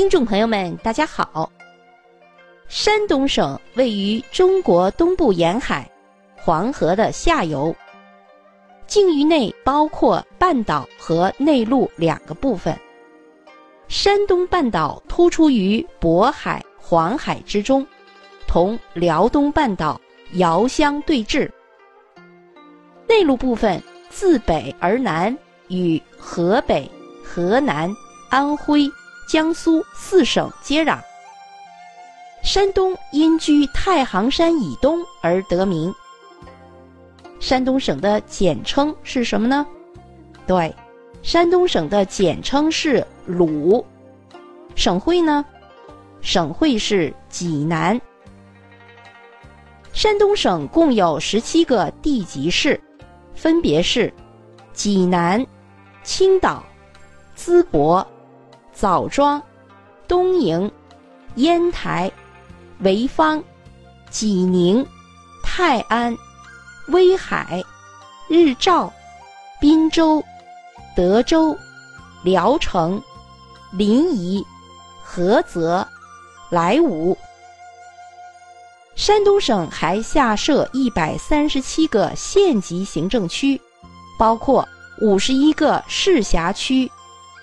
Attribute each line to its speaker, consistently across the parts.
Speaker 1: 听众朋友们，大家好。山东省位于中国东部沿海，黄河的下游。境域内包括半岛和内陆两个部分。山东半岛突出于渤海、黄海之中，同辽东半岛遥相对峙。内陆部分自北而南与河北、河南、安徽。江苏四省接壤，山东因居太行山以东而得名。山东省的简称是什么呢？对，山东省的简称是鲁。省会呢？省会是济南。山东省共有十七个地级市，分别是济南、青岛、淄博。枣庄、东营、烟台、潍坊、济宁、泰安、威海、日照、滨州、德州、聊城、临沂、菏泽、莱芜。山东省还下设一百三十七个县级行政区，包括五十一个市辖区。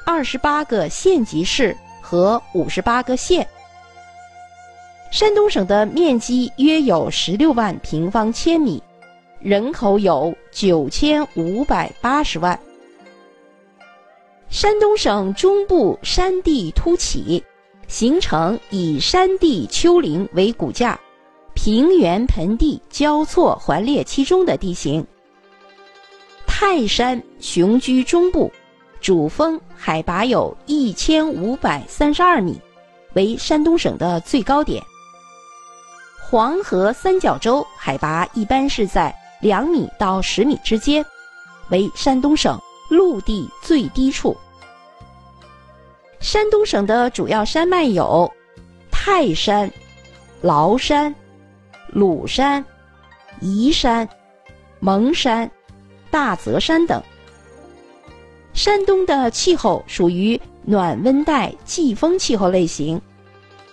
Speaker 1: 二十八个县级市和五十八个县。山东省的面积约有十六万平方千米，人口有九千五百八十万。山东省中部山地突起，形成以山地丘陵为骨架，平原盆地交错环列其中的地形。泰山雄居中部。主峰海拔有一千五百三十二米，为山东省的最高点。黄河三角洲海拔一般是在两米到十米之间，为山东省陆地最低处。山东省的主要山脉有泰山、崂山、鲁山、宜山、蒙山、大泽山等。山东的气候属于暖温带季风气候类型，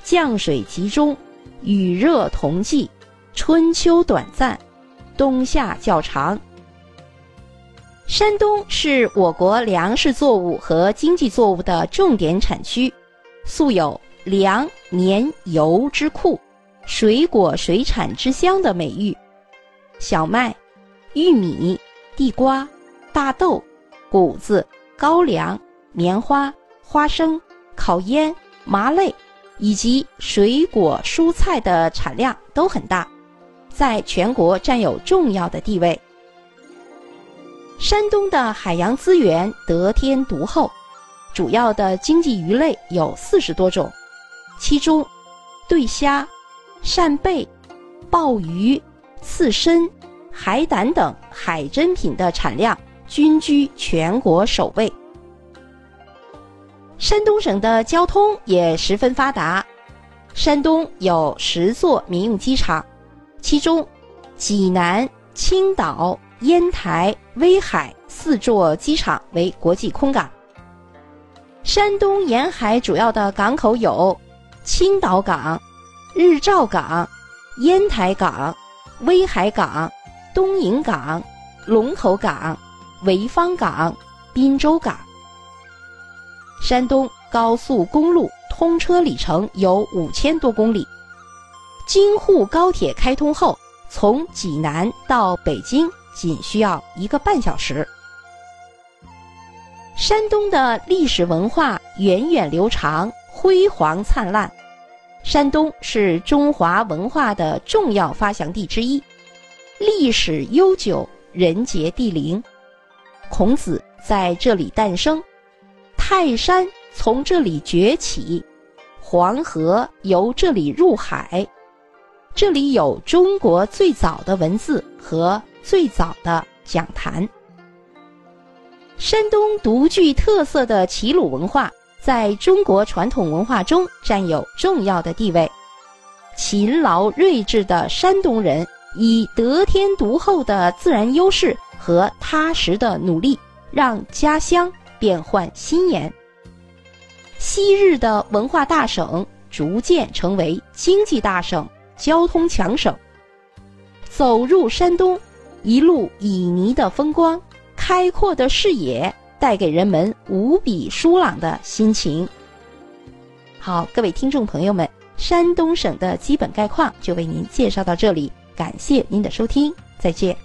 Speaker 1: 降水集中，雨热同季，春秋短暂，冬夏较长。山东是我国粮食作物和经济作物的重点产区，素有“粮棉油之库”、“水果水产之乡”的美誉。小麦、玉米、地瓜、大豆。谷子、高粱、棉花、花生、烤烟、麻类，以及水果、蔬菜的产量都很大，在全国占有重要的地位。山东的海洋资源得天独厚，主要的经济鱼类有四十多种，其中对虾、扇贝、鲍鱼、刺身、海胆等海珍品的产量。均居全国首位。山东省的交通也十分发达，山东有十座民用机场，其中济南、青岛、烟台、威海四座机场为国际空港。山东沿海主要的港口有青岛港、日照港、烟台港、威海港、东营港、龙口港。潍坊港、滨州港。山东高速公路通车里程有五千多公里，京沪高铁开通后，从济南到北京仅需要一个半小时。山东的历史文化源远流长、辉煌灿烂，山东是中华文化的重要发祥地之一，历史悠久，人杰地灵。孔子在这里诞生，泰山从这里崛起，黄河由这里入海，这里有中国最早的文字和最早的讲坛。山东独具特色的齐鲁文化，在中国传统文化中占有重要的地位。勤劳睿智的山东人，以得天独厚的自然优势。和踏实的努力，让家乡变换新颜。昔日的文化大省逐渐成为经济大省、交通强省。走入山东，一路旖旎的风光、开阔的视野，带给人们无比舒朗的心情。好，各位听众朋友们，山东省的基本概况就为您介绍到这里，感谢您的收听，再见。